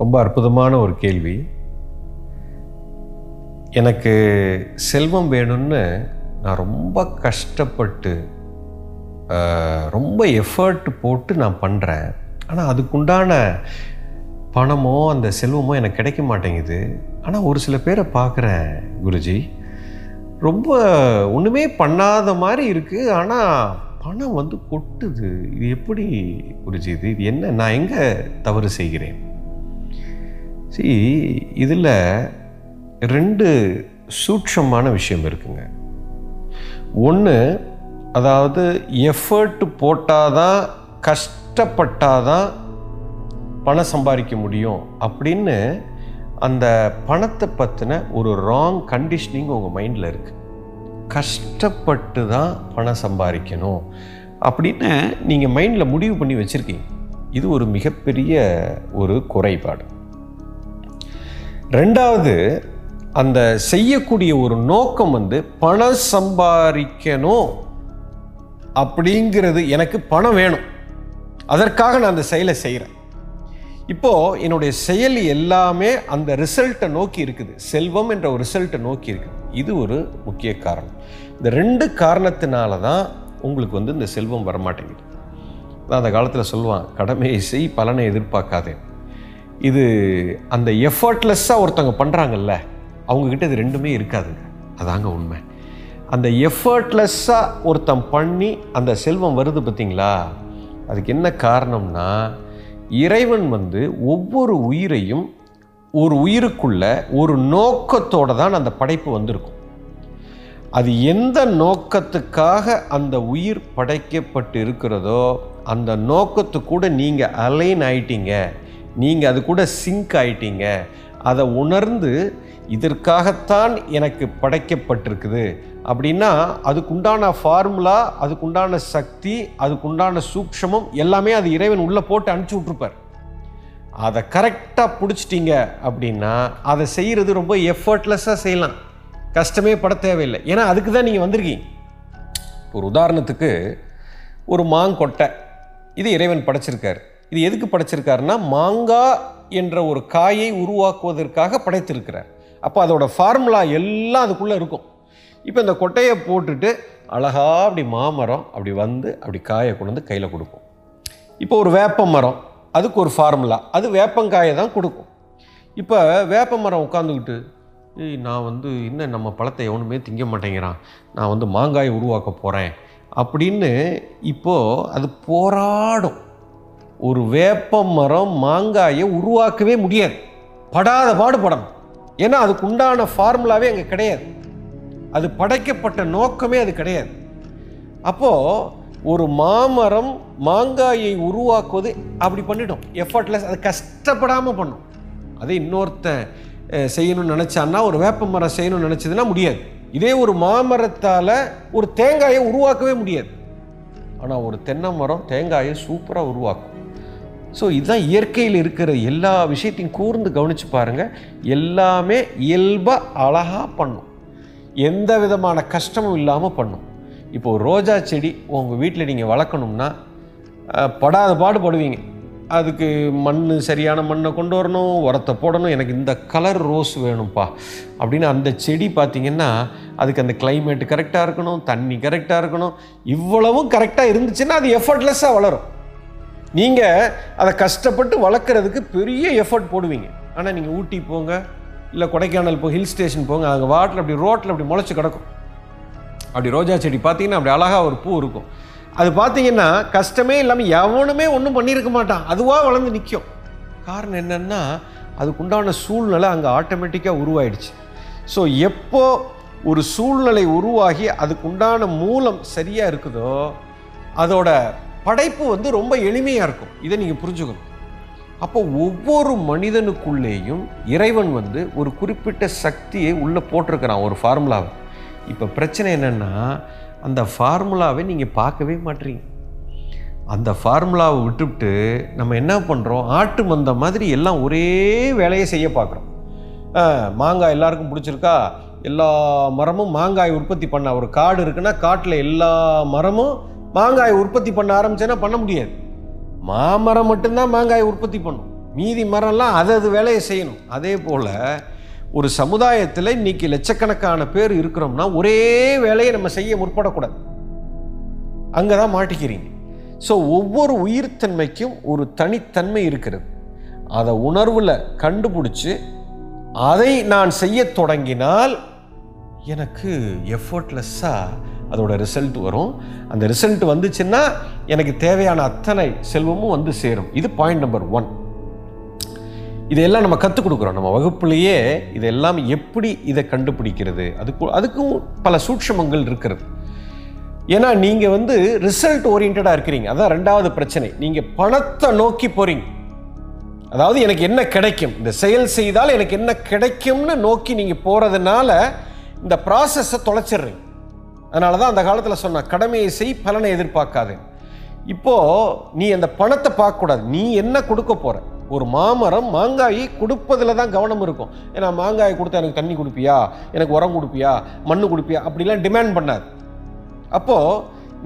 ரொம்ப அற்புதமான ஒரு கேள்வி. எனக்கு செல்வம் வேணும்னு நான் ரொம்ப கஷ்டப்பட்டு ரொம்ப எஃபர்ட் போட்டு நான் பண்ணுறேன் ஆனால் அதுக்குண்டான பணமோ அந்த செல்வமோ எனக்கு கிடைக்க மாட்டேங்குது. ஆனால் ஒரு சில பேரை பார்க்குறேன் குருஜி. ரொம்ப ஒன்றுமே பண்ணாத மாதிரி இருக்குது ஆனால் பணம் வந்து கொட்டுது. இது எப்படி குருஜி? இது இது என்ன? நான் எங்கே தவறு செய்கிறேன்? See இதில் ரெண்டு சூட்சமான விஷயம் இருக்குங்க. ஒன்று அதாவது எஃபர்ட் போட்டாதான் கஷ்டப்பட்டாதான் பணம் சம்பாதிக்க முடியும் அப்படின்னு அந்த பணத்தை பற்றின ஒரு ராங் கண்டிஷனிங் உங்கள் மைண்டில் இருக்குது கஷ்டப்பட்டு தான் பணம் சம்பாதிக்கணும் அப்படின்னு நீங்கள் மைண்டில் முடிவு பண்ணி வச்சுருக்கீங்க. இது ஒரு மிகப்பெரிய ஒரு குறைபாடு. ரெண்டாவது அந்த செய்யக்கூடிய ஒரு நோக்கம் வந்து பணம் சம்பாதிக்கணும் அப்படிங்கிறது எனக்கு பணம் வேணும். அதற்காக நான் அந்த செயலை செய்கிறேன் இப்போது என்னுடைய செயல் எல்லாமே அந்த ரிசல்ட்டை நோக்கி இருக்குது. செல்வம் என்ற ஒரு ரிசல்ட்டை நோக்கி இருக்குது. இது ஒரு முக்கிய காரணம். இந்த ரெண்டு காரணத்தினால தான் உங்களுக்கு வந்து இந்த செல்வம் வரமாட்டேங்குது. அந்த காலத்தில் சொல்லுவான் கடமையை செய் பலனை எதிர்பார்க்காதேன் இது அந்த எஃபர்ட்லெஸ்ஸாக ஒருத்தவங்க பண்ணுறாங்கல்ல அவங்கக்கிட்ட இது ரெண்டுமே இருக்காதுங்க. அதாங்க உண்மை. அந்த எஃபர்ட்லெஸ்ஸாக ஒருத்தன் பண்ணி அந்த செல்வம் வருது பார்த்தீங்களா அதுக்கு என்ன காரணம்னா இறைவன் வந்து ஒவ்வொரு உயிரையும் ஒரு உயிருக்குள்ள ஒரு நோக்கத்தோட தான் அந்த படைப்பு வந்திருக்கும். அது எந்த நோக்கத்துக்காக அந்த உயிர் படைக்கப்பட்டு இருக்கிறதோ அந்த நோக்கத்து கூட நீங்கள் அலைன் ஆயிட்டீங்க. நீங்கள் அது கூட சிங்க் ஆயிட்டீங்க. அதை உணர்ந்து இதற்காகத்தான் எனக்கு படைக்கப்பட்டிருக்குது. அப்படின்னா அதுக்குண்டான ஃபார்முலா அதுக்குண்டான சக்தி அதுக்குண்டான சூக்ஷமம் எல்லாமே அது இறைவன் உள்ளே போட்டு அனுப்பிச்சி விட்ருப்பார் அதை கரெக்டாக பிடிச்சிட்டிங்க அப்படின்னா அதை செய்கிறது ரொம்ப எஃபர்ட்லெஸ்ஸாக செய்யலாம். கஷ்டமே பட தேவையில்லை. ஏன்னா அதுக்கு தான் நீங்கள் வந்திருக்கீங்க. ஒரு உதாரணத்துக்கு ஒரு மாங்கொட்டை. இது இறைவன் படைச்சிருக்காரு. இது எதுக்கு படைச்சிருக்காருன்னா மாங்காய் என்ற ஒரு காயை உருவாக்குவதற்காக படைத்திருக்கிறார். அப்போ அதோட ஃபார்முலா எல்லாம் அதுக்குள்ளே இருக்கும். இப்போ இந்த கொட்டையை போட்டுட்டு அழகா அப்படி மாமரம் அப்படி வந்து அப்படி காயை கொண்டு வந்து கையில் கொடுக்கும். இப்போ ஒரு வேப்ப மரம் அதுக்கு ஒரு ஃபார்முலா அது வேப்பங்காயை தான் கொடுக்கும். இப்போ வேப்ப மரம் உட்காந்துக்கிட்டு ஏய் நான் வந்து இன்னும் நம்ம பழத்தை எவனுமே திங்க மாட்டேங்கிறான். நான் வந்து மாங்காயை உருவாக்க போகிறேன் அப்படின்னு இப்போது அது போராடும். ஒரு வேப்ப மரம் மாங்காயை உருவாக்கவே முடியாது. படாத பாடுபடணும் ஏன்னா அதுக்கு உண்டான ஃபார்முலாவே அங்கே கிடையாது. அது படைக்கப்பட்ட நோக்கமே அது கிடையாது. அப்போது ஒரு மாமரம் மாங்காயை உருவாக்குவது அப்படி பண்ணிட்டோம். எஃபர்ட்லெஸ் அது கஷ்டப்படாமல் பண்ணும். அதே இன்னொருத்தன் செய்யணும்னு நினச்சான்னா ஒரு வேப்ப மரம் செய்யணும்னு நினச்சதுன்னா முடியாது. இதே ஒரு மாமரத்தால் ஒரு தேங்காயை உருவாக்கவே முடியாது. ஆனால் ஒரு தென்னை மரம் தேங்காயை சூப்பராக உருவாக்கும். ஸோ இதுதான் இயற்கையில் இருக்கிற எல்லா விஷயத்தையும் கூர்ந்து கவனித்து பாருங்கள் எல்லாமே இயல்பாக அழகாக பண்ணும். எந்த விதமான கஷ்டமும் இல்லாமல் பண்ணும். இப்போ ரோஜா செடி உங்கள் வீட்டில் நீங்கள் வளர்க்கணும்னா படாத படாத பாடுபடுவீங்க அதுக்கு மண் சரியான மண்ணை கொண்டு வரணும் உரத்தை போடணும் எனக்கு இந்த கலர் ரோஸ் வேணும்ப்பா. அப்படின்னு அந்த செடி பார்த்தீங்கன்னா அதுக்கு அந்த கிளைமேட் கரெக்டாக இருக்கணும் தண்ணி கரெக்டாக இருக்கணும். இவ்வளவும் கரெக்டாக இருந்துச்சுன்னா அது எஃபர்ட்லெஸ்ஸாக வளரும். நீங்கள் அதை கஷ்டப்பட்டு வளர்க்குறதுக்கு பெரிய எஃபர்ட் போடுவீங்க. ஆனால் நீங்கள் ஊட்டி போங்க இல்லை கொடைக்கானல் போ ஹில் ஸ்டேஷன் போங்க அங்கே வாட்டில் அப்படி ரோட்டில் அப்படி முளைச்சி கிடக்கும். அப்படி ரோஜா செடி பார்த்தீங்கன்னா அப்படி அழகாக ஒரு பூ இருக்கும். அது பார்த்தீங்கன்னா கஷ்டமே இல்லாமல் எவனுமே ஒன்றும் பண்ணியிருக்க மாட்டான். அதுவாக வளர்ந்து நிற்கும் காரணம் என்னென்னா அதுக்குண்டான சூழ்நிலை அங்கே ஆட்டோமேட்டிக்காக உருவாயிடுச்சு. ஸோ எப்போ ஒரு சூழ்நிலை உருவாகி அதுக்குண்டான மூலம் சரியாக இருக்குதோ அதோட படைப்பு வந்து ரொம்ப எளிமையாக இருக்கும். இதை நீங்கள் புரிஞ்சுக்கணும். அப்போ ஒவ்வொரு மனிதனுக்குள்ளேயும் இறைவன் வந்து ஒரு குறிப்பிட்ட சக்தியை உள்ளே போட்டிருக்கிறான் ஒரு ஃபார்முலாவை இப்போ பிரச்சனை என்னென்னா அந்த ஃபார்முலாவை நீங்கள் பார்க்கவே மாட்டீங்க. அந்த ஃபார்முலாவை விட்டுவிட்டு நம்ம என்ன பண்ணுறோம் ஆட்டு மந்த மாதிரி எல்லாம் ஒரே வேலையை செய்ய பார்க்குறோம். மாங்காய் எல்லாருக்கும் பிடிச்சிருக்கா? எல்லா மரமும் மாங்காய் உற்பத்தி பண்ண ஒரு காடு இருக்குன்னா காட்டில் எல்லா மரமும் மாங்காய் உற்பத்தி பண்ண ஆரம்பிச்சேன்னா பண்ண முடியாது. மாமரம் மட்டும்தான் மாங்காய் உற்பத்தி பண்ணும். மீதி மரம்லாம் அது அது வேலையை செய்யணும். அதே போல் ஒரு சமுதாயத்தில் இன்னைக்கு லட்சக்கணக்கான பேர் இருக்கிறோம்னா ஒரே வேலையை நம்ம செய்ய முற்படக்கூடாது. அங்கே தான் மாட்டிக்கிறீங்க. ஸோ ஒவ்வொரு உயிர்த்தன்மைக்கும் ஒரு தனித்தன்மை இருக்கிறது. அதை உணர்வில் கண்டுபிடிச்சி அதை நான் செய்ய தொடங்கினால் எனக்கு எஃபர்ட்லெஸ்ஸாக அதோட ரிசல்ட் வரும். அந்த ரிசல்ட் வந்துச்சுன்னா எனக்கு தேவையான அத்தனை செல்வமும் வந்து சேரும். இது பாயிண்ட் நம்பர் ஒன் இதையெல்லாம் நம்ம கற்றுக் கொடுக்குறோம். நம்ம வகுப்புலேயே இதெல்லாம் எப்படி இதை கண்டுபிடிக்கிறது? அதுக்கு அதுக்கும் பல சூட்சமங்கள் இருக்கிறது. ஏன்னா நீங்கள் வந்து ரிசல்ட் ஓரியன்டாக இருக்கிறீங்க. அதான் ரெண்டாவது பிரச்சனை. நீங்கள் பணத்தை நோக்கி போகிறீங்க அதாவது எனக்கு என்ன கிடைக்கும்? இந்த செயல் செய்தால் எனக்கு என்ன கிடைக்கும்னு நோக்கி நீங்கள் போகிறதுனால இந்த ப்ராசஸை தொலைச்சிடுறீங்க. அதனால தான் அந்த காலத்தில் சொன்ன கடமையை செய் பலனை எதிர்பார்க்காது. இப்போது நீ அந்த பணத்தை பார்க்கக்கூடாது. நீ என்ன கொடுக்க போகிற ஒரு மாமரம் மாங்காயை கொடுப்பதில் தான் கவனம் இருக்கும். ஏன்னா மாங்காயை கொடுத்தா எனக்கு தண்ணி கொடுப்பியா? எனக்கு உரம் கொடுப்பியா? மண்ணு கொடுப்பியா? அப்படிலாம் டிமாண்ட் பண்ணாது. அப்போது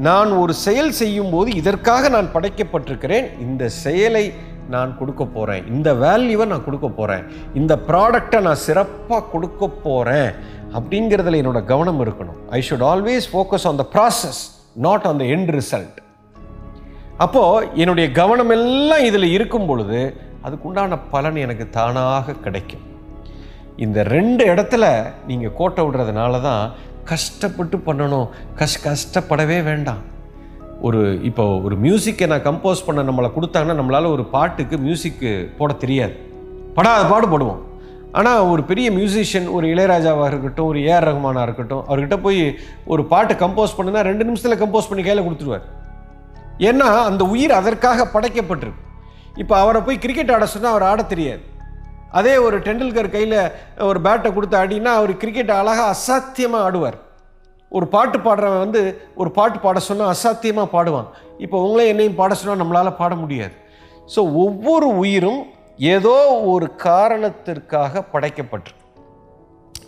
நான் ஒரு செயல் செய்யும்போது இதற்காக நான் படைக்கப்பட்டிருக்கிறேன். இந்த செயலை நான் கொடுக்க போகிறேன் இந்த வேல்யூவை நான் கொடுக்க போகிறேன் இந்த ப்ராடக்டை நான் சிறப்பாக கொடுக்க போகிறேன் அப்படிங்கிறதுல என்னோட கவனம் இருக்கணும். I should always focus on the process not on the end result அப்போது என்னுடைய கவனம் எல்லாம் இதில் இருக்கும் பொழுது அதுக்குண்டான பலன் எனக்கு தானாக கிடைக்கும். இந்த ரெண்டு இடத்துல நீங்கள் கோட்டை விடுறதுனால தான் கஷ்டப்பட்டு பண்ணணும். கஷ் கஷ்டப்படவே வேண்டாம். ஒரு இப்போ ஒரு மியூசிக்கை நான் கம்போஸ் பண்ண நம்மளை கொடுத்தாங்கன்னா நம்மளால் ஒரு பாட்டுக்கு மியூசிக்கு போட தெரியாது. படாத பாடு போடுவோம். ஆனால் ஒரு பெரிய மியூசிஷியன் ஒரு இளையராஜாவாக இருக்கட்டும் ஒரு ஏஆர் ரஹ்மானாக இருக்கட்டும் அவர்கிட்ட போய் ஒரு பாட்டு கம்போஸ் பண்ணுனா ரெண்டு நிமிஷத்தில் கம்போஸ் பண்ணி கையில் கொடுத்துருவார். ஏன்னா அந்த உயிர் அதற்காக படைக்கப்பட்டிருக்கு. இப்போ அவரை போய் கிரிக்கெட் ஆட சொன்னால் அவர் ஆட தெரியாது. அதே ஒரு டெண்டுல்கர் கையில் ஒரு பேட்டை கொடுத்து ஆடினா அவர் கிரிக்கெட் அழகாக அசாத்தியமாக ஆடுவார். ஒரு பாட்டு பாடுறவன் வந்து ஒரு பாட்டு பாட சொன்னால் அசாத்தியமாக பாடுவான். இப்போ உங்களே என்னையும் பாட சொன்னால் நம்மளால் பாட முடியாது. ஸோ ஒவ்வொரு உயிரும் ஏதோ ஒரு காரணத்திற்காக படைக்கப்பட்டிருக்கு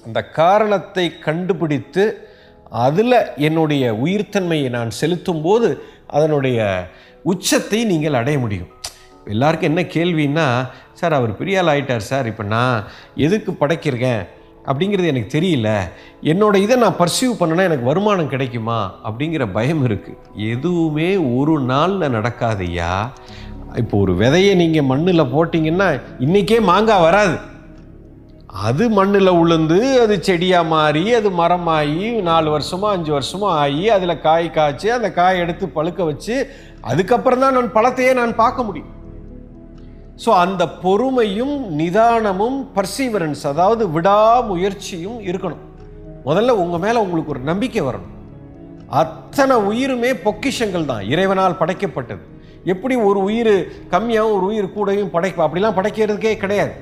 அந்த காரணத்தை கண்டுபிடித்து அதில் என்னுடைய உயிர்த்தன்மையை நான் செலுத்தும் போது அதனுடைய உச்சத்தை நீங்கள் அடைய முடியும். எல்லாருக்கும் என்ன கேள்வின்னா சார் அவர் பெரிய ஆள் ஆயிட்டார் சார் இப்போ நான் எதுக்கு படைக்கிறேன்? அப்படிங்கிறது எனக்கு தெரியல. என்னோட இதை நான் பர்சீவ் பண்ணனா எனக்கு வருமானம் கிடைக்குமா? அப்படிங்கிற பயம் இருக்குது எதுவுமே ஒரு நாளில் நடக்காதையா இப்போ ஒரு விதையை நீங்கள் மண்ணில் போட்டிங்கன்னா இன்றைக்கே மாங்காய் வராது. அது மண்ணில் உளுந்து அது செடியாக மாறி அது மரமாகி நாலு வருஷமோ அஞ்சு வருஷமோ ஆகி அதில் காய் காய்ச்சி அந்த காய் எடுத்து பழுக்க வச்சு அதுக்கப்புறம் தான் நான் பழத்தையே நான் பார்க்க முடியும். ஸோ அந்த பொறுமையும் நிதானமும் பர்சீவரன்ஸ் அதாவது விடாமுயற்சியும் இருக்கணும். முதல்ல உங்கள் மேலே உங்களுக்கு ஒரு நம்பிக்கை வரணும். அத்தனை உயிருமே பொக்கிஷங்கள் தான். இறைவனால் படைக்கப்பட்டது. எப்படி ஒரு உயிர் கம்மியாகவும் ஒரு உயிர் கூடயும் படைக்கும் அப்படிலாம் படைக்கிறதுக்கே கிடையாது.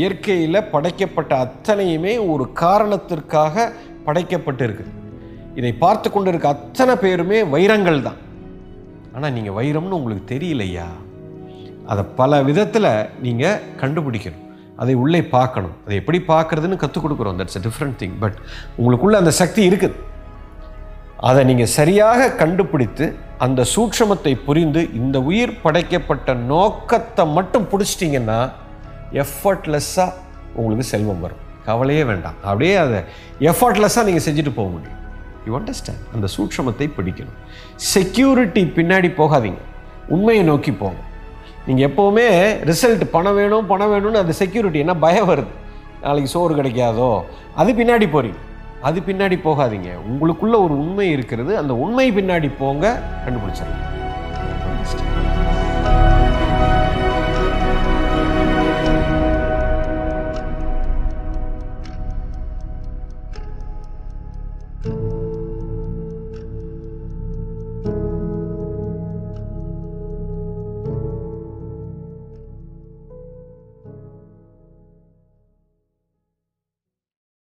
இயற்கையில் படைக்கப்பட்ட அத்தனையுமே ஒரு காரணத்திற்காக படைக்கப்பட்டிருக்கு. இதை பார்த்து கொண்டு இருக்க அத்தனை பேருமே வைரங்கள் தான். ஆனால் நீங்கள் வைரம்னு உங்களுக்கு தெரியலையா? அதை பல விதத்தில் நீங்கள் கண்டுபிடிக்கணும். அதை உள்ளே பார்க்கணும். அதை எப்படி பார்க்குறதுன்னு கற்றுக் கொடுக்குறோம். That's a different thing but உங்களுக்குள்ளே அந்த சக்தி இருக்குது. அதை நீங்கள் சரியாக கண்டுபிடித்து அந்த சூட்சமத்தை புரிந்து இந்த உயிர் படைக்கப்பட்ட நோக்கத்தை மட்டும் பிடிச்சிட்டிங்கன்னா எஃபர்ட்லெஸ்ஸாக உங்களுக்கு செல்வம் வரும். கவலையே வேண்டாம். அப்படியே அதை எஃபர்ட்லெஸ்ஸாக நீங்கள் செஞ்சுட்டு போக முடியும். யூ அண்டர்ஸ்டாண்ட் அந்த சூட்சமத்தை பிடிக்கணும். செக்யூரிட்டி பின்னாடி போகாதீங்க. உண்மையை நோக்கி போங்க. நீங்கள் எப்போவுமே ரிசல்ட் பணம் வேணும் பணம் வேணும்னு அந்த செக்யூரிட்டி என்ன பயம் வருது. நாளைக்கு சோறு கிடைக்காதோ? அது பின்னாடி போகிறீங்க அது பின்னாடி போகாதீங்க. உங்களுக்குள்ள ஒரு உண்மை இருக்கிறது. அந்த உண்மை பின்னாடி போங்க கண்டுபிடிச்சிருங்க